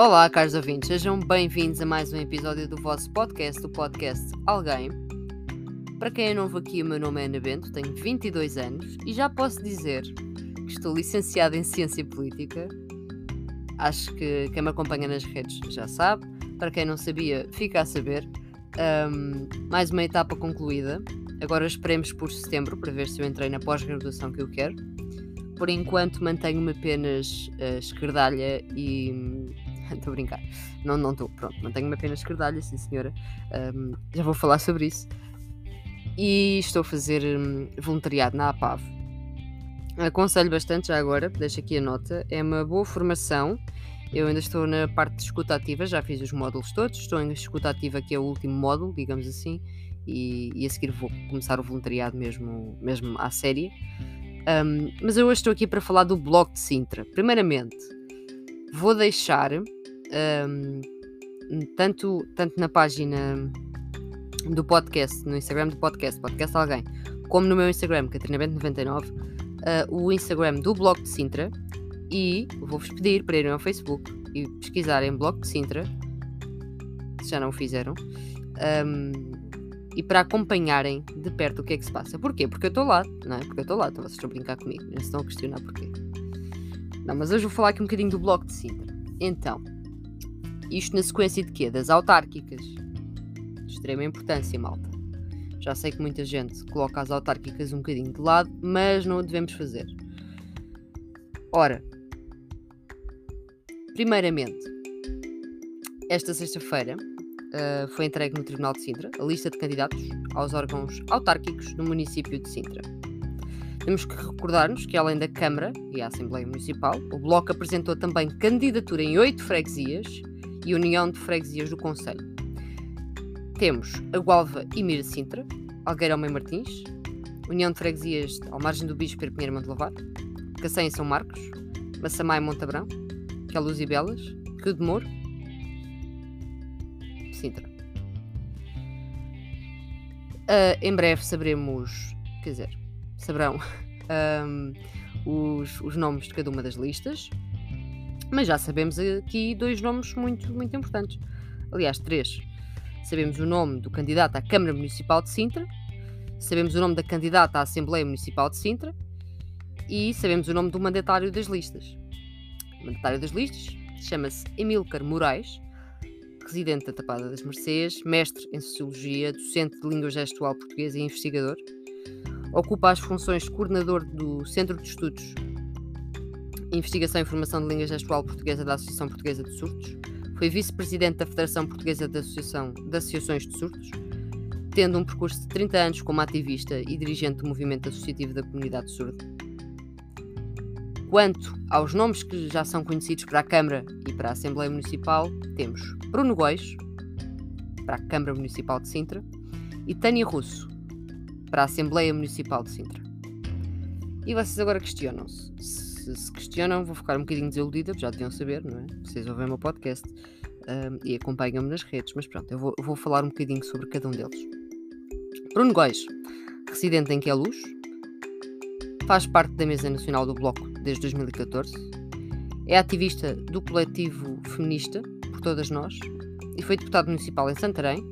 Olá, caros ouvintes, sejam bem-vindos a mais um episódio do vosso podcast, o podcast Alguém. Para quem é novo aqui, o meu nome é Ana Bento, tenho 22 anos e já posso dizer que estou licenciada em Ciência Política. Acho que quem me acompanha nas redes já sabe. Para quem não sabia, fica a saber. Um, mais uma etapa concluída. Agora esperemos por setembro para ver se eu entrei na pós-graduação que eu quero. Por enquanto mantenho-me apenas uh, esquerdalha e. Estou a brincar. Não, não estou. Pronto, mantenho-me apenas esquerdalha, sim senhora. Um, já vou falar sobre isso. E estou a fazer um, voluntariado na APAV. Aconselho bastante já agora, deixo aqui a nota. É uma boa formação. Eu ainda estou na parte de escuta ativa, já fiz os módulos todos. Estou em escuta ativa, que é o último módulo, digamos assim. E, e a seguir vou começar o voluntariado mesmo, mesmo à série. Um, mas eu hoje estou aqui para falar do blog de Sintra. Primeiramente, vou deixar um, tanto, tanto na página do podcast, no Instagram do podcast, podcast alguém, como no meu Instagram, catrinabento99, uh, o Instagram do blog de Sintra e vou-vos pedir para irem ao Facebook e pesquisarem blog de Sintra, se já não o fizeram. Um, e para acompanharem de perto o que é que se passa. Porquê? Porque eu estou lá, não é? Porque eu estou lá, então vocês estão a brincar comigo, não estão a questionar porquê. Não, mas hoje vou falar aqui um bocadinho do Bloco de Sintra. Então, isto na sequência de quê? Das autárquicas. De extrema importância, malta. Já sei que muita gente coloca as autárquicas um bocadinho de lado, mas não o devemos fazer. Ora, primeiramente, esta sexta-feira uh, foi entregue no Tribunal de Sintra a lista de candidatos aos órgãos autárquicos no município de Sintra. Temos que recordar-nos que, além da Câmara e a Assembleia Municipal, o Bloco apresentou também candidatura em oito freguesias e União de Freguesias do Conselho. Temos a Gualva e Mira Sintra, Algueira Almeida Martins, União de Freguesias ao margem do Bispo e Pinheiro Monte Cacém em São Marcos, Massamá e Montabrão, Queluz e Belas, Rio de Moro Sintra. Uh, em breve saberemos, quer dizer, saberão um, os, os nomes de cada uma das listas, mas já sabemos aqui dois nomes muito, muito importantes. Aliás, três. Sabemos o nome do candidato à Câmara Municipal de Sintra, sabemos o nome da candidata à Assembleia Municipal de Sintra e sabemos o nome do mandatário das listas. O mandatário das listas chama-se Emílcar Moraes residente da Tapada das Mercês, mestre em Sociologia, docente de Língua Gestual Portuguesa e investigador. Ocupa as funções de coordenador do Centro de Estudos Investigação e Formação de Língua Gestual Portuguesa da Associação Portuguesa de Surdos. Foi vice-presidente da Federação Portuguesa de, Associação, de Associações de Surdos, tendo um percurso de 30 anos como ativista e dirigente do movimento associativo da comunidade surda. Quanto aos nomes que já são conhecidos para a Câmara e para a Assembleia Municipal, temos Bruno Góis, para a Câmara Municipal de Sintra, e Tânia Russo, para a Assembleia Municipal de Sintra. E vocês agora questionam-se. Se se questionam, vou ficar um bocadinho desiludida, já deviam saber, não é? Vocês ouvem o meu podcast um, e acompanham-me nas redes, mas pronto, eu vou, vou, falar um bocadinho sobre cada um deles. Bruno Góis, residente em Queluz, faz parte da Mesa Nacional do Bloco desde 2014. É ativista do coletivo feminista Por Todas Nós e foi deputado municipal em Santarém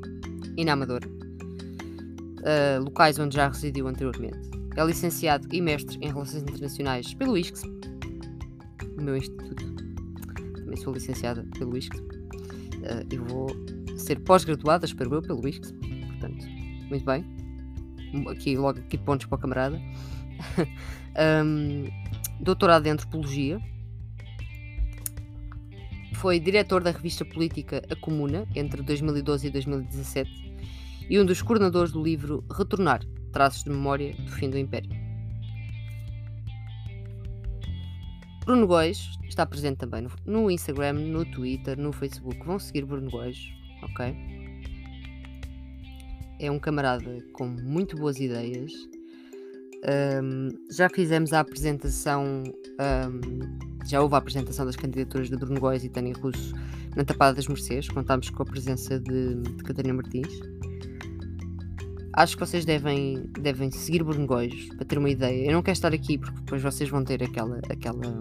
e na Amadora, uh, locais onde já residiu anteriormente. É licenciado e mestre em Relações Internacionais pelo ISCS, o meu instituto. Também sou licenciada pelo ISCS. Uh, eu vou ser pós-graduada, espero eu, pelo ISCS. Portanto, muito bem. Aqui, logo aqui pontos para o camarada. um, doutorado em Antropologia. Foi diretor da revista política A Comuna entre 2012 e 2017 e um dos coordenadores do livro Retornar Traços de Memória do Fim do Império. Bruno Góis está presente também no, no, Instagram, no Twitter, no Facebook. Vão seguir Bruno Góis, ok? É um camarada com muito boas ideias um, já fizemos a apresentação, um, já houve a apresentação das candidaturas de Bruno Góes e Tânia Russo na Tapada das Mercês. Contámos com a presença de, de Catarina Martins. Acho que vocês devem, devem seguir Góes para ter uma ideia. Eu não quero estar aqui porque depois vocês vão ter aquela, aquela,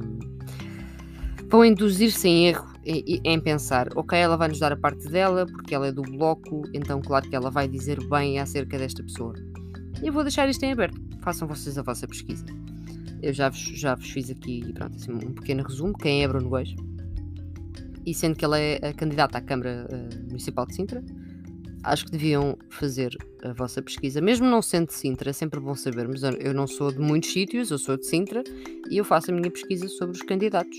vão induzir-se em erro em, em pensar, ok, ela vai nos dar a parte dela porque ela é do bloco, então claro que ela vai dizer bem acerca desta pessoa. Eu vou deixar isto em aberto, façam vocês a vossa pesquisa. Eu já vos, já vos fiz aqui pronto, assim, um pequeno resumo. Quem é Bruno Gueix? E sendo que ela é a candidata à Câmara uh, Municipal de Sintra, acho que deviam fazer a vossa pesquisa, mesmo não sendo de Sintra, é sempre bom sabermos. Eu não sou de muitos sítios, eu sou de Sintra e eu faço a minha pesquisa sobre os candidatos.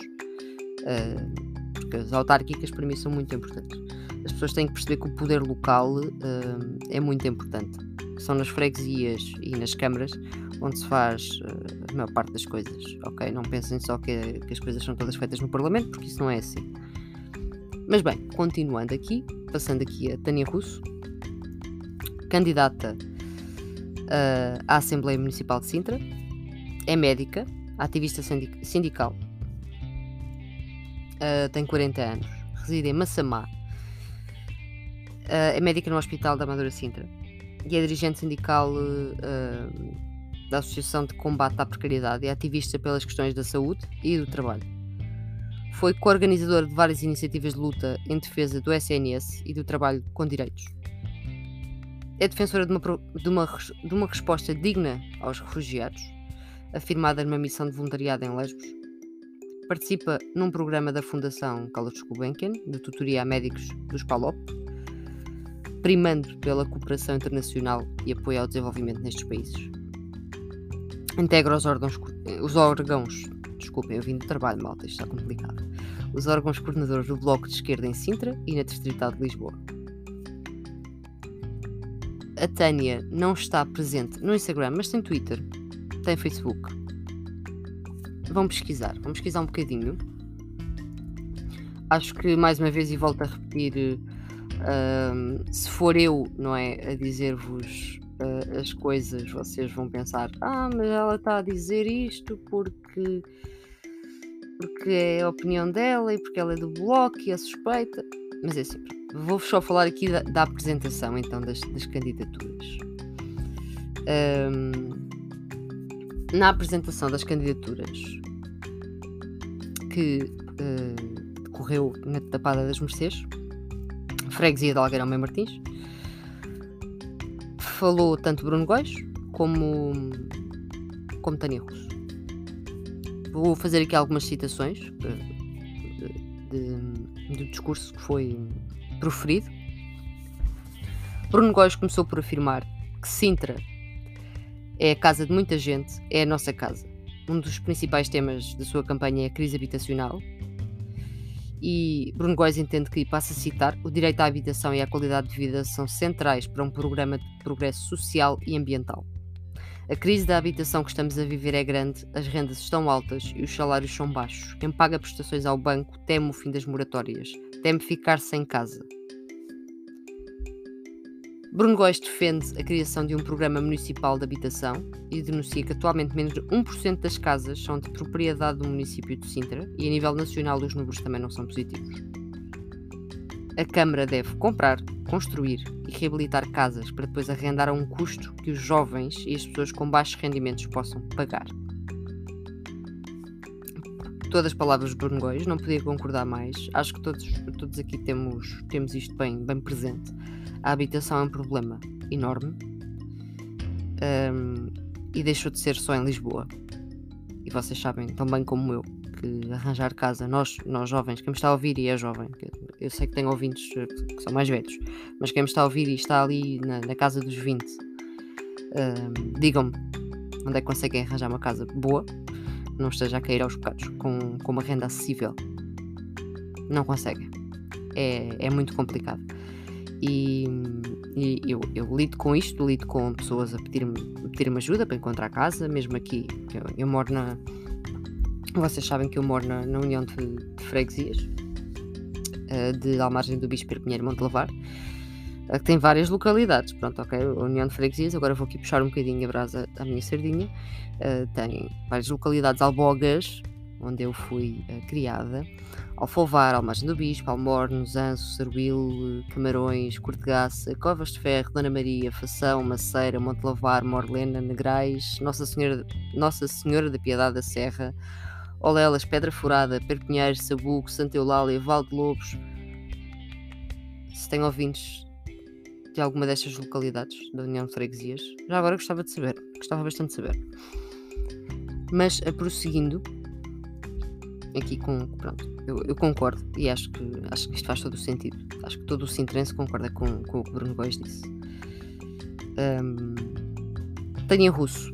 Uh, porque as autárquicas para mim são muito importantes. As pessoas têm que perceber que o poder local uh, é muito importante. São nas freguesias e nas câmaras onde se faz uh, a maior parte das coisas. Ok? Não pensem só que, que as coisas são todas feitas no Parlamento, porque isso não é assim. Mas bem, continuando aqui, passando aqui a Tânia Russo, candidata uh, à Assembleia Municipal de Sintra, é médica, ativista sindical, uh, tem 40 anos, reside em Massamá, uh, é médica no Hospital da Amadora Sintra e é dirigente sindical da Associação de Combate à Precariedade e é ativista pelas questões da saúde e do trabalho. Foi co-organizadora de várias iniciativas de luta em defesa do SNS e do trabalho com direitos. É defensora de uma, de uma, de uma resposta digna aos refugiados, afirmada numa missão de voluntariado em Lesbos. Participa num programa da Fundação Carlos Gulbenkian, de tutoria a médicos dos PALOP, primando pela cooperação internacional e apoio ao desenvolvimento nestes países. Integra os órgãos, os órgãos Desculpem, eu vim do trabalho, malta, isto está complicado. Os órgãos coordenadores do Bloco de Esquerda em Sintra e na Distrital de Lisboa. A Tânia não está presente no Instagram, mas tem Twitter, tem Facebook. Vão pesquisar, vão pesquisar um bocadinho. Acho que mais uma vez e volto a repetir, uh, se for eu, não é, a dizer-vos uh, as coisas, vocês vão pensar: ah, mas ela está a dizer isto porque porque é a opinião dela e porque ela é do bloco e é suspeita. Mas é assim, vou só falar aqui da, da apresentação então das, das candidaturas. Um, na apresentação das candidaturas que uh, decorreu na Tapada das Mercês, freguesia de Algueirão Mãe Martins, falou tanto Bruno Góis como, como Tânia Russo. Vou fazer aqui algumas citações de, do discurso que foi proferido. Bruno Góes começou por afirmar que Sintra é a casa de muita gente, é a nossa casa. Um dos principais temas da sua campanha é a crise habitacional. E Bruno Góes entende que, passa a citar, o direito à habitação e à qualidade de vida são centrais para um programa de progresso social e ambiental. A crise da habitação que estamos a viver é grande, as rendas estão altas e os salários são baixos. Quem paga prestações ao banco teme o fim das moratórias, teme ficar sem casa. Bruno Góes defende a criação de um programa municipal de habitação e denuncia que atualmente menos de 1% das casas são de propriedade do município de Sintra e a nível nacional os números também não são positivos. A Câmara deve comprar, construir e reabilitar casas para depois arrendar a um custo que os jovens e as pessoas com baixos rendimentos possam pagar. Todas as palavras de Bruno Góis, não podia concordar mais. Acho que todos, todos aqui temos, temos isto bem, bem presente. A habitação é um problema enorme um, e deixou de ser só em Lisboa. E vocês sabem tão bem como eu que arranjar casa, nós, nós jovens, quem me está a ouvir e é jovem, eu sei que tenho ouvintes que são mais velhos, mas quem me está a ouvir e está ali na, na casa dos 20, uh, digam-me onde é que conseguem arranjar uma casa boa, não esteja a cair aos bocados, com, com uma renda acessível. Não conseguem. É, é muito complicado. E, e eu, eu, lido com isto, lido com pessoas a pedir-me pedir ajuda para encontrar casa, mesmo aqui. Eu, eu moro na, vocês sabem que eu moro na, na União de, de Freguesias, uh, de Almargem do Bispo Pinheiro Montelavar, uh, que tem várias localidades. Pronto, ok, União de Freguesias, agora vou aqui puxar um bocadinho a brasa à minha sardinha. Uh, tem várias localidades albogas, onde eu fui uh, criada. Alfovar, Almagem do Bispo, Almornos, Anso, Servil, Camarões, Cortegaça, Covas de Ferro, Dona Maria, Fação, Maceira, Montelavar, Morlena, Negrais, Nossa Senhora, Nossa Senhora da Piedade da Serra, Olelas, Pedra Furada, Perpinheiro, Sabugo, Santa Eulália, Val de Lobos. Se tem ouvintes de alguma destas localidades da União de Freguesias, já agora gostava de saber, gostava bastante de saber. Mas a prosseguindo, aqui com. Pronto, eu, eu, concordo e acho que, acho que isto faz todo o sentido. Acho que todo o Sintrense concorda com, com o que Bruno Góis disse. Um, Tânia Russo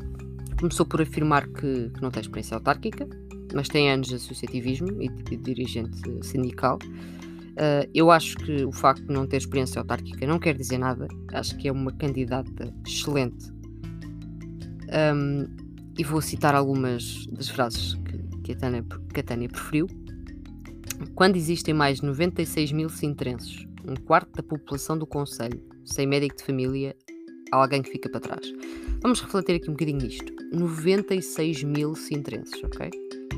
começou por afirmar que, que, não tem experiência autárquica, mas tem anos de associativismo e de, dirigente sindical. Uh, eu acho que o facto de não ter experiência autárquica não quer dizer nada. Acho que é uma candidata excelente. Um, e vou citar algumas das frases que, que, a, Tânia, que a Tânia preferiu. Quando existem mais de 96 mil sintrenses, um quarto da população do Conselho, sem médico de família, há alguém que fica para trás. Vamos refletir aqui um bocadinho nisto. 96 mil sintrenses, ok?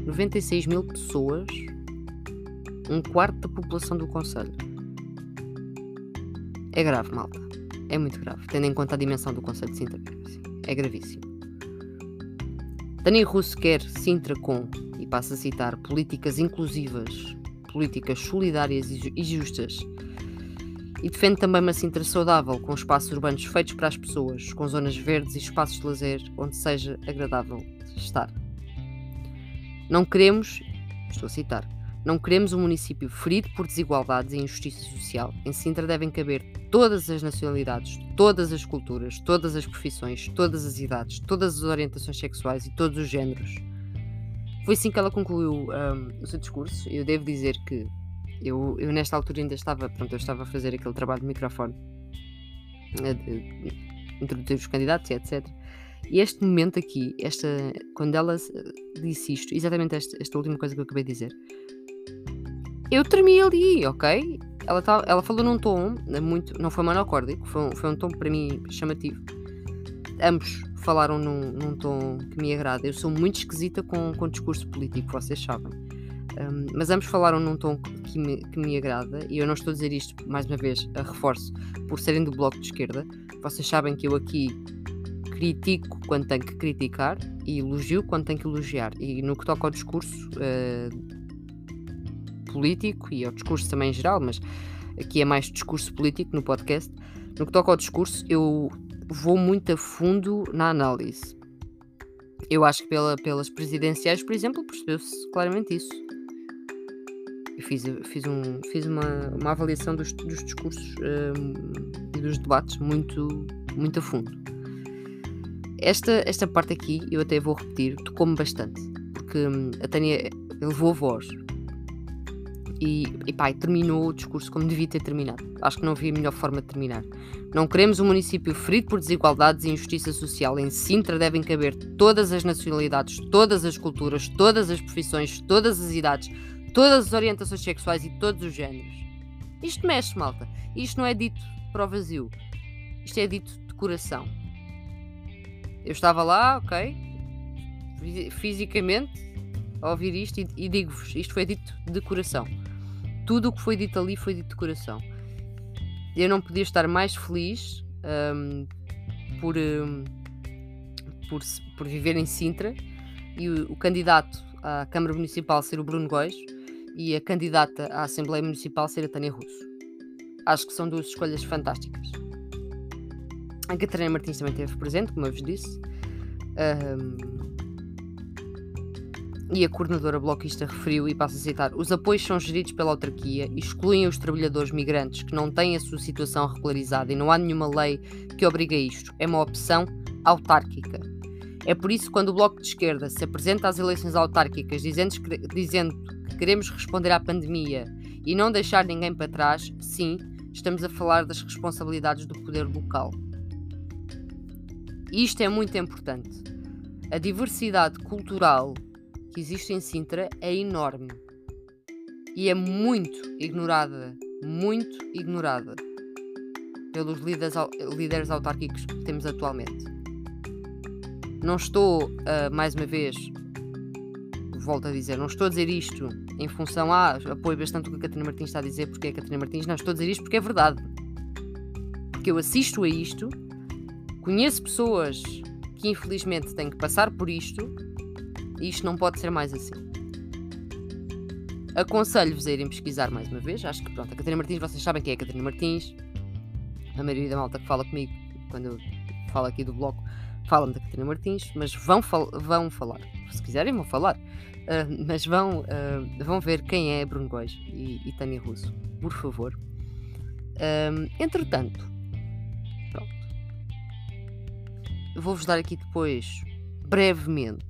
96 mil pessoas, um quarto da população do Conselho. É grave, malta. É muito grave, tendo em conta a dimensão do Conselho de Sintra. É gravíssimo. Dani Russo quer Sintra com, e passo a citar, políticas inclusivas, políticas solidárias e justas. E defende também uma Sintra saudável, com espaços urbanos feitos para as pessoas, com zonas verdes e espaços de lazer onde seja agradável estar. Não queremos, estou a citar, não queremos um município ferido por desigualdades e injustiça social. Em Sintra devem caber todas as nacionalidades, todas as culturas, todas as profissões, todas as idades, todas as orientações sexuais e todos os géneros. Foi assim que ela concluiu um, o seu discurso. Eu devo dizer que eu, eu, nesta altura ainda estava, pronto, eu estava a fazer aquele trabalho de microfone, eh, de introduzir os candidatos etc. E este momento aqui, esta, quando ela disse isto, exatamente esta, esta última coisa que eu acabei de dizer, eu tremi ali, ok? Ela, tá, ela falou num tom muito. Não foi monocórdico, foi um, foi um tom para mim chamativo. Ambos falaram num, num tom que me agrada. Eu sou muito esquisita com, com discurso político, vocês sabem. Um, mas ambos falaram num tom que me, que me agrada, e eu não estou a dizer isto, mais uma vez, a reforço, por serem do bloco de esquerda. Vocês sabem que eu aqui critico quando tenho que criticar e elogio quando tenho que elogiar. E no que toca ao discurso uh, político e ao discurso também em geral, mas aqui é mais discurso político no podcast. No que toca ao discurso, eu vou muito a fundo na análise. Eu acho que pela, pelas presidenciais, por exemplo, percebeu-se claramente isso. Eu fiz, fiz, um, fiz uma, uma avaliação dos, dos discursos um, e dos debates muito, muito a fundo. Esta, esta parte aqui, eu até vou repetir, tocou-me bastante, porque hum, a Tânia levou a voz e, e pá, terminou o discurso como devia ter terminado. Acho que não havia melhor forma de terminar. Não queremos um município ferido por desigualdades e injustiça social. Em Sintra devem caber todas as nacionalidades, todas as culturas, todas as profissões, todas as idades, todas as orientações sexuais e todos os géneros. Isto mexe, malta. Isto não é dito para o vazio. Isto é dito de coração. Eu estava lá, ok, fisicamente, a ouvir isto e, e digo-vos: isto foi dito de coração. Tudo o que foi dito ali foi dito de coração. Eu não podia estar mais feliz um, por, um, por, por, viver em Sintra e o, o, candidato à Câmara Municipal ser o Bruno Góis e a candidata à Assembleia Municipal ser a Tânia Russo. Acho que são duas escolhas fantásticas. A Catarina Martins também esteve presente, como eu vos disse. Um, e a coordenadora bloquista referiu, e passo a citar: os apoios são geridos pela autarquia excluem os trabalhadores migrantes que não têm a sua situação regularizada e não há nenhuma lei que obriga a isto. É uma opção autárquica. É por isso que, quando o Bloco de Esquerda se apresenta às eleições autárquicas dizendo dizendo que queremos responder à pandemia e não deixar ninguém para trás, sim, estamos a falar das responsabilidades do poder local. E isto é muito importante. A diversidade cultural que existe em Sintra é enorme e é muito ignorada, muito ignorada pelos líderes, líderes autárquicos que temos atualmente. Não estou, uh, mais uma vez, volto a dizer, não estou a dizer isto em função, ah, apoio bastante o que a Catarina Martins está a dizer, porque é a Catarina Martins, não, estou a dizer isto porque é verdade. Porque eu assisto a isto Conheço pessoas que infelizmente têm que passar por isto isto não pode ser mais assim. Aconselho-vos a irem pesquisar mais uma vez. Acho que pronto, a Catarina Martins, vocês sabem quem é a Catarina Martins. A maioria da malta que fala comigo, quando eu falo aqui do bloco, falam da Catarina Martins, mas vão, fal vão falar. Se quiserem, vão falar. Uh, mas vão, uh, vão ver quem é Bruno Góis e, e Tânia Russo, por favor. Um, entretanto, pronto. Vou-vos dar aqui depois, brevemente,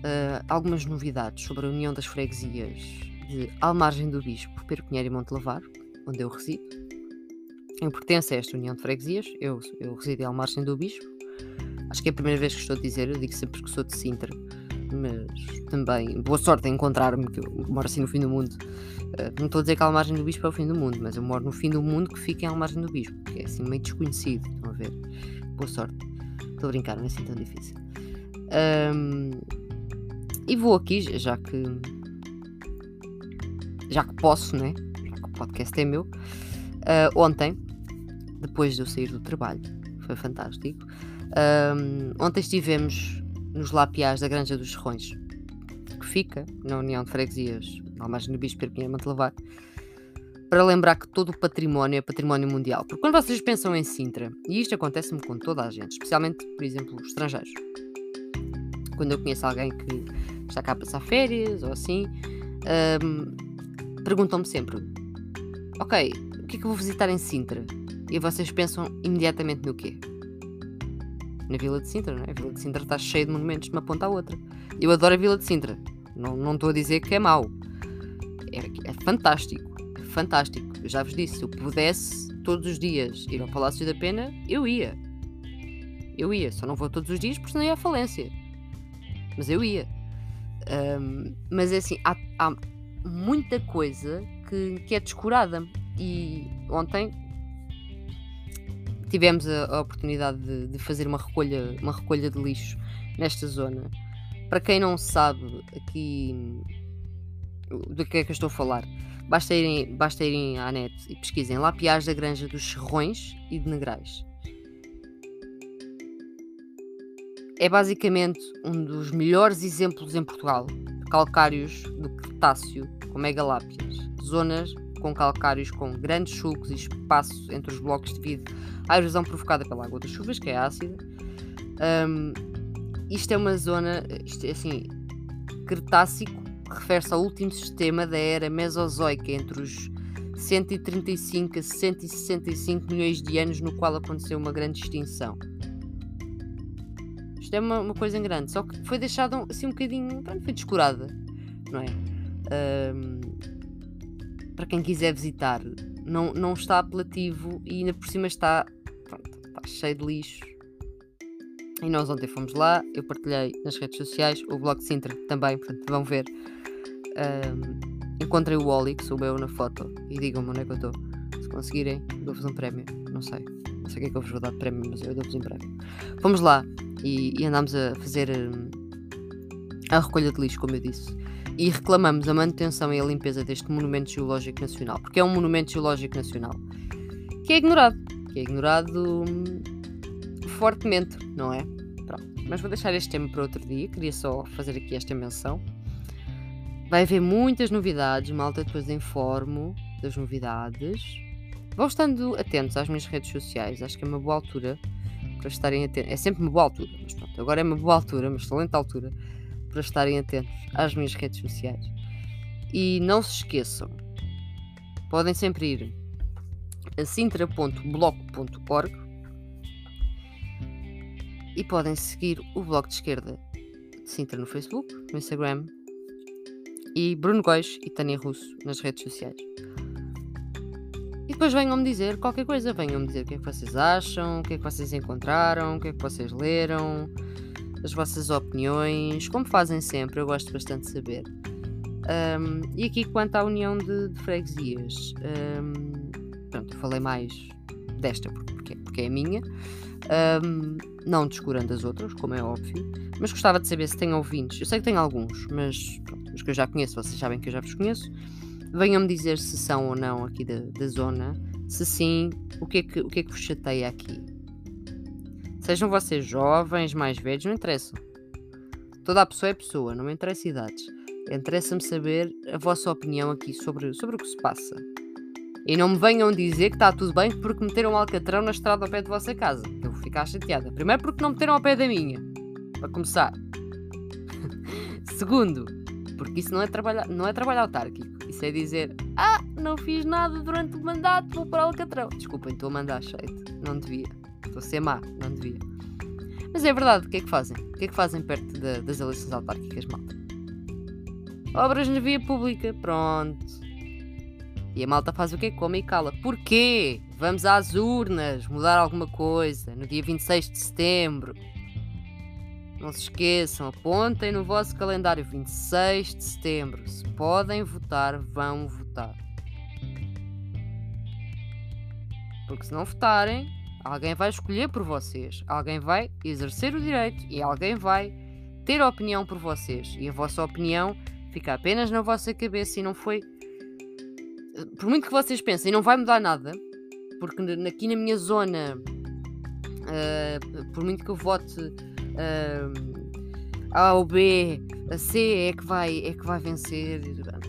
uh, algumas novidades sobre a União das Freguesias de Almargem do Bispo, Perpinheiro e Montelavar, onde eu resido. Eu pertenço a esta União de Freguesias, eu, eu resido em Almargem do Bispo. Acho que é a primeira vez que estou a dizer, eu digo sempre que sou de Sintra, mas também boa sorte em encontrar-me, que eu moro assim no fim do mundo. Uh, não estou a dizer que a Almargem do Bispo é o fim do mundo, mas eu moro no fim do mundo que fica em Almargem do Bispo, que é assim meio desconhecido. Estão a ver? Boa sorte. Estou a brincar, não é assim tão difícil. Um, e vou aqui, já que. Já que posso, né? Já que o podcast é meu. Uh, ontem, depois de eu sair do trabalho, foi fantástico. Um, ontem estivemos nos lapiais da Granja dos Serrões, que fica na União de Freguesias, na margem do Bispo Perpinha Mantelavar, para lembrar que todo o património é património mundial. Porque quando vocês pensam em Sintra, e isto acontece-me com toda a gente, especialmente, por exemplo, os estrangeiros, quando eu conheço alguém que está cá a passar férias ou assim, um, perguntam-me sempre: Ok, o que é que eu vou visitar em Sintra? E vocês pensam imediatamente no quê? Na Vila de Sintra, não é? A Vila de Sintra está cheia de monumentos de uma ponta à outra. Eu adoro a Vila de Sintra. Não, estou a dizer que é mau. É, é fantástico. É fantástico. Eu já vos disse, se eu pudesse todos os dias ir ao Palácio da Pena, eu ia. Eu ia. Só não vou todos os dias porque senão ia à falência. Mas eu ia. Um, mas é assim, há, há muita coisa que, que, é descurada. E ontem tivemos a, a oportunidade de, de, fazer uma recolha, uma recolha de lixo nesta zona. Para quem não sabe aqui do que é que eu estou a falar, basta irem, basta irem à net e pesquisem Lapiais da Granja dos Serrões e de Negrais. É basicamente um dos melhores exemplos em Portugal de calcários do Cretáceo com megalápias, zonas com calcários com grandes sulcos e espaço entre os blocos devido à erosão provocada pela água das chuvas, que é ácida. Um, isto é uma zona, isto é assim, Cretácico refere-se ao último sistema da era Mesozoica, entre os 135 a 165 milhões de anos, no qual aconteceu uma grande extinção. Isto é uma, uma coisa em grande, só que foi deixado assim um bocadinho. Pronto, foi descurada, não é? Um, para quem quiser visitar, não, não está apelativo e ainda por cima está, pronto, está cheio de lixo. E nós ontem fomos lá, eu partilhei nas redes sociais, o blog de Sintra também, portanto vão ver. Um, encontrei o Wally, que sou eu na foto, e digam-me onde é que eu estou. Se conseguirem, dou-vos um prémio. Não sei. Não sei o que é que eu vos vou dar de prémio, mas eu dou-vos um prémio. Fomos lá e, e andámos a fazer hum, a recolha de lixo, como eu disse. E reclamamos a manutenção e a limpeza deste Monumento Geológico Nacional, porque é um Monumento Geológico Nacional que é ignorado. Que é ignorado hum, fortemente, não é? Pronto. Mas vou deixar este tema para outro dia, queria só fazer aqui esta menção. Vai haver muitas novidades, malta, depois informo das novidades. Vão estando atentos às minhas redes sociais, acho que é uma boa altura para estarem atentos. É sempre uma boa altura, mas pronto, agora é uma boa altura, uma excelente altura para estarem atentos às minhas redes sociais. E não se esqueçam, podem sempre ir a sintra.bloco.org e podem seguir o Bloco de Esquerda de Sintra no Facebook, no Instagram e Bruno Góis e Tânia Russo nas redes sociais. Depois venham-me dizer qualquer coisa, venham-me dizer o que é que vocês acham, o que é que vocês encontraram, o que é que vocês leram, as vossas opiniões, como fazem sempre, eu gosto bastante de saber. Um, e aqui quanto à união de, de freguesias, um, pronto, eu falei mais desta porque, porque é a minha, um, não descurando as outras, como é óbvio, mas gostava de saber se tem ouvintes. Eu sei que tem alguns, mas pronto, os que eu já conheço, vocês sabem que eu já vos conheço. Venham-me dizer se são ou não aqui da, da zona. Se sim, o que, é que, o que é que vos chateia aqui? Sejam vocês jovens, mais velhos, não interessa. Toda a pessoa é pessoa, não me interessa idades. Interessa-me saber a vossa opinião aqui sobre, sobre o que se passa. E não me venham dizer que está tudo bem porque meteram um alcatrão na estrada ao pé de vossa casa. Eu vou ficar chateada. Primeiro porque não meteram ao pé da minha. Para começar. Segundo, porque isso não é trabalho, não é trabalho autárquico. É dizer, ah, não fiz nada durante o mandato, vou para alcatrão. Desculpem, estou a mandar cheio. Não devia. Estou a ser má, não devia. Mas é verdade, o que é que fazem? O que é que fazem perto de, das eleições autárquicas, malta? Obras na via pública, pronto. E a malta faz o quê? Come e cala. Porquê? Vamos às urnas mudar alguma coisa no dia 26 de setembro. Não se esqueçam, apontem no vosso calendário 26 de setembro. Se podem votar, vão votar. Porque se não votarem, alguém vai escolher por vocês, alguém vai exercer o direito e alguém vai ter opinião por vocês. E a vossa opinião fica apenas na vossa cabeça e não foi. Por muito que vocês pensem, não vai mudar nada, porque aqui na minha zona, uh, por muito que eu vote A ou B, a C é que vai, é que vai vencer.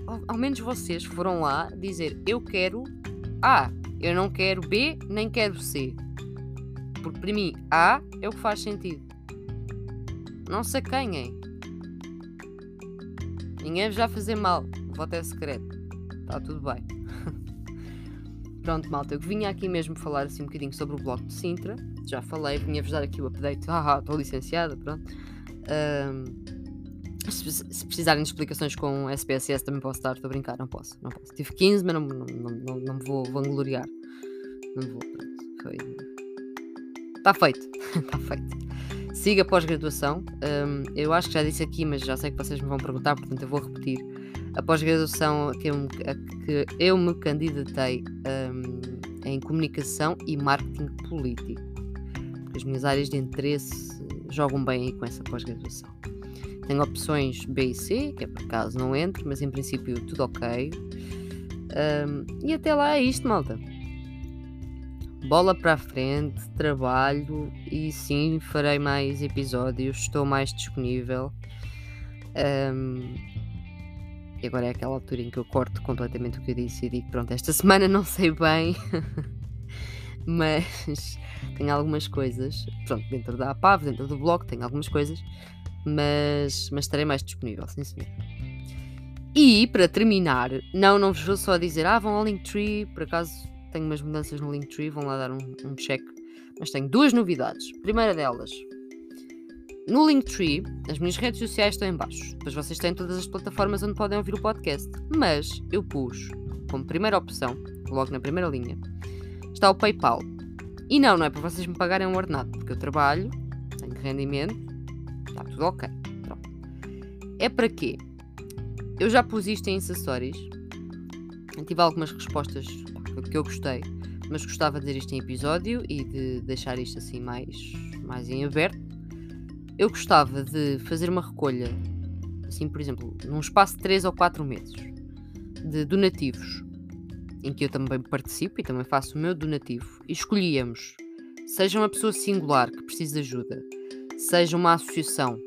Ao, ao, menos vocês foram lá dizer eu quero A, eu não quero B, nem quero C. Porque para mim A é o que faz sentido. Não se acanhem. Ninguém vos vai fazer mal. O voto é secreto. Está tudo bem. Pronto, malta, eu vinha aqui mesmo falar assim um bocadinho sobre o bloco de Sintra. Já falei, vinha-vos dar aqui o update. Ah, estou licenciada, pronto. Um, se, se, precisarem de explicações com SPSS também posso dar, estou a brincar, não posso, não posso. Tive 15, mas não, não, não, não, me vou vangloriar. Não vou, pronto. Foi. Está feito, está feito. Siga pós-graduação. Um, eu acho que já disse aqui, mas já sei que vocês me vão perguntar, portanto eu vou repetir a pós-graduação que, que eu me candidatei um, em comunicação e marketing político. As minhas áreas de interesse jogam bem aí com essa pós-graduação. Tenho opções B e C, que é por acaso não entro, mas em princípio tudo ok. Um, e até lá é isto, malta. Bola para a frente, trabalho e sim, farei mais episódios, estou mais disponível. Um, e agora é aquela altura em que eu corto completamente o que eu disse e digo: pronto, esta semana não sei bem, mas tenho algumas coisas. Pronto, dentro da APAV, dentro do blog, tenho algumas coisas, mas, mas estarei mais disponível, sim senhor. E para terminar, não, não vos vou só dizer, ah, vão ao Linktree, por acaso tenho umas mudanças no Linktree, vão lá dar um, um check, mas tenho duas novidades. Primeira delas, no Linktree, as minhas redes sociais estão em baixo. Depois vocês têm todas as plataformas onde podem ouvir o podcast. Mas eu pus como primeira opção, logo na primeira linha, está o PayPal. E não, não é para vocês me pagarem um ordenado, porque eu trabalho, tenho rendimento, está tudo ok. Pronto. É para quê? Eu já pus isto em acessórios, tive algumas respostas que eu gostei, mas gostava de dizer isto em episódio e de deixar isto assim mais, mais em aberto eu gostava de fazer uma recolha, assim, por exemplo, num espaço de 3 ou 4 meses, de donativos, em que eu também participo e também faço o meu donativo, e escolhíamos, seja uma pessoa singular que precisa de ajuda, seja uma associação,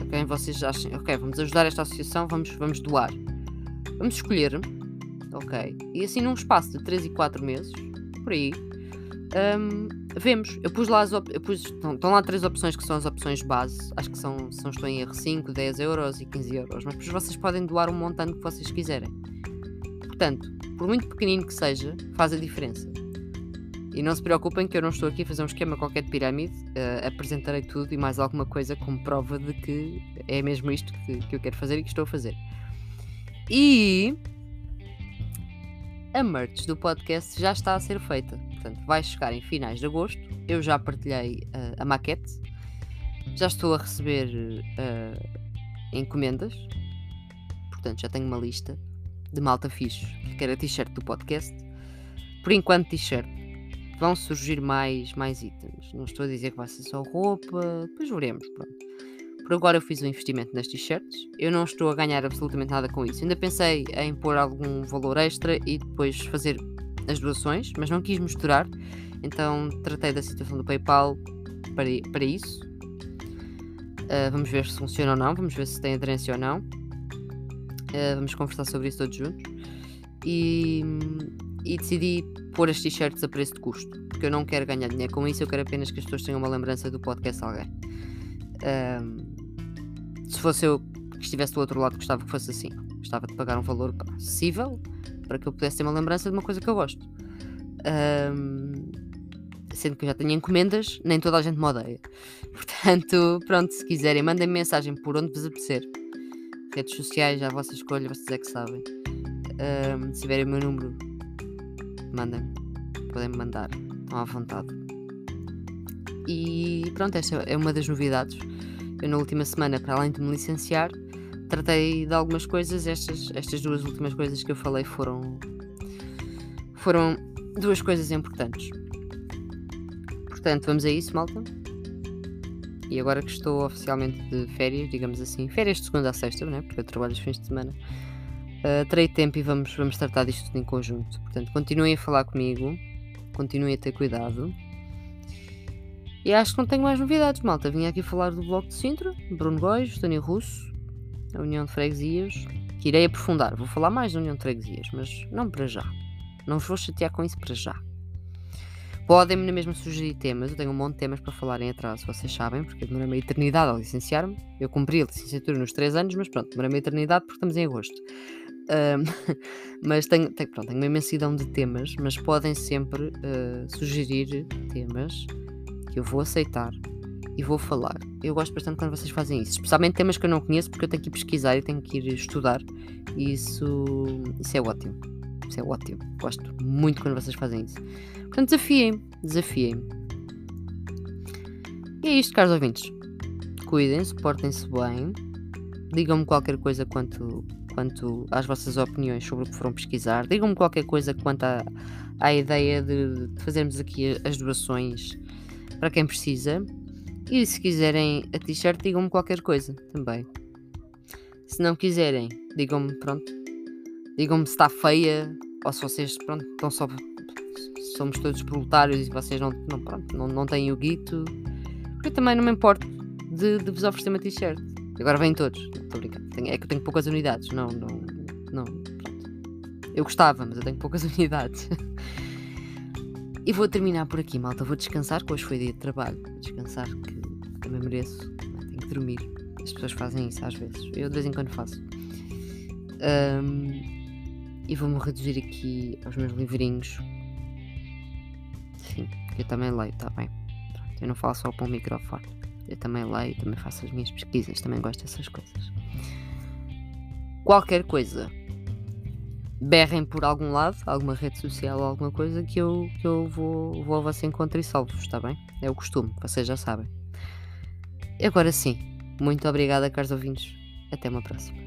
ok? Vocês acham, ok, vamos ajudar esta associação, vamos, vamos doar. Vamos escolher, ok? E assim num espaço de 3 e 4 meses, por aí, um, vemos. Eu pus lá as estão, lá três opções que são as opções base. Acho que são, se não estou em erro, 5, 10 euros e 15 euros. Mas depois vocês podem doar um montante que vocês quiserem. Portanto, por muito pequenino que seja, faz a diferença. E não se preocupem que eu não estou aqui a fazer um esquema qualquer de pirâmide. Uh, apresentarei tudo e mais alguma coisa como prova de que é mesmo isto que, que eu quero fazer e que estou a fazer. E a merch do podcast já está a ser feita. Portanto, vai chegar em finais de agosto. Eu já partilhei uh, a maquete. Já estou a receber uh, encomendas. Portanto, já tenho uma lista de malta fixe que quer a t-shirt do podcast. Por enquanto, t-shirt. Vão surgir mais, mais itens. Não estou a dizer que vai ser só roupa. Depois veremos. Pronto. Por agora eu fiz um investimento nas t-shirts. Eu não estou a ganhar absolutamente nada com isso. Ainda pensei em pôr algum valor extra e depois fazer as doações, mas não quis misturar. Então tratei da situação do PayPal para, para isso. Uh, vamos ver se funciona ou não, vamos ver se tem aderência ou não. Uh, vamos conversar sobre isso todos juntos. E, e decidi pôr as t-shirts a preço de custo, porque eu não quero ganhar dinheiro com isso, eu quero apenas que as pessoas tenham uma lembrança do podcast alguém. Se fosse eu que estivesse do outro lado, gostava que fosse assim. Gostava de pagar um valor acessível para que eu pudesse ter uma lembrança de uma coisa que eu gosto. Um, sendo que eu já tenho encomendas, nem toda a gente me odeia. Portanto, pronto, se quiserem, mandem -me mensagem por onde vos apetecer. Redes sociais, à vossa escolha, vocês é que sabem. Um, se tiverem o meu número, mandem-me. Podem-me mandar, estão à vontade. E pronto, esta é uma das novidades. Eu, na última semana, para além de me licenciar, tratei de algumas coisas. Estas, estas duas últimas coisas que eu falei foram. foram duas coisas importantes. Portanto, vamos a isso, malta. E agora que estou oficialmente de férias, digamos assim, férias de segunda a sexta, né? porque eu trabalho os fins de semana, uh, terei tempo e vamos, vamos tratar disto tudo em conjunto. Portanto, continuem a falar comigo, continuem a ter cuidado. E acho que não tenho mais novidades, malta. Vim aqui falar do Bloco de Sintra, Bruno Góis, Tânia Russo, a União de Freguesias, que irei aprofundar. Vou falar mais da União de Freguesias, mas não para já. Não vos vou chatear com isso para já. Podem-me na mesma sugerir temas, eu tenho um monte de temas para falar em atraso, vocês sabem, porque eu demorei uma eternidade a licenciar-me. Eu cumpri a licenciatura nos 3 anos, mas pronto, demorei uma eternidade porque estamos em agosto. Mas tenho, tenho, pronto, tenho uma imensidão de temas, mas podem sempre uh, sugerir temas que eu vou aceitar e vou falar. Eu gosto bastante quando vocês fazem isso, especialmente temas que eu não conheço, porque eu tenho que ir pesquisar e tenho que ir estudar, e isso, isso é ótimo. Isso é ótimo. Gosto muito quando vocês fazem isso. Portanto, desafiem-me. Desafiem-me. E é isto, caros ouvintes. Cuidem-se, portem-se bem. Digam-me qualquer coisa quanto, quanto às vossas opiniões sobre o que foram pesquisar. Digam-me qualquer coisa quanto à, à ideia de, de fazermos aqui as doações para quem precisa. E se quiserem a t-shirt, digam-me qualquer coisa também. Se não quiserem, digam-me, pronto. Digam-me se está feia ou se vocês, pronto, estão só somos todos proletários e vocês não, não, pronto, não, não têm o guito. Porque eu também não me importo de, de vos oferecer uma t-shirt. Agora vêm todos. Estou brincando. É que eu tenho poucas unidades. Não, não, não. Pronto. Eu gostava, mas eu tenho poucas unidades. e vou terminar por aqui, malta. Vou descansar, que hoje foi dia de trabalho. Vou descansar, que também mereço. Tenho que dormir. As pessoas fazem isso às vezes. Eu de vez em quando faço. Um, e vou-me reduzir aqui aos meus livrinhos Sim, eu também leio, está bem. Pronto, eu não falo só para o microfone. Eu também leio, também faço as minhas pesquisas, também gosto dessas coisas. Qualquer coisa. Berrem por algum lado, alguma rede social ou alguma coisa que eu, que eu vou, vou ao vosso encontro e salvo-vos, está bem? É o costume, vocês já sabem. Agora sim, muito obrigada, caros ouvintes. Até uma próxima.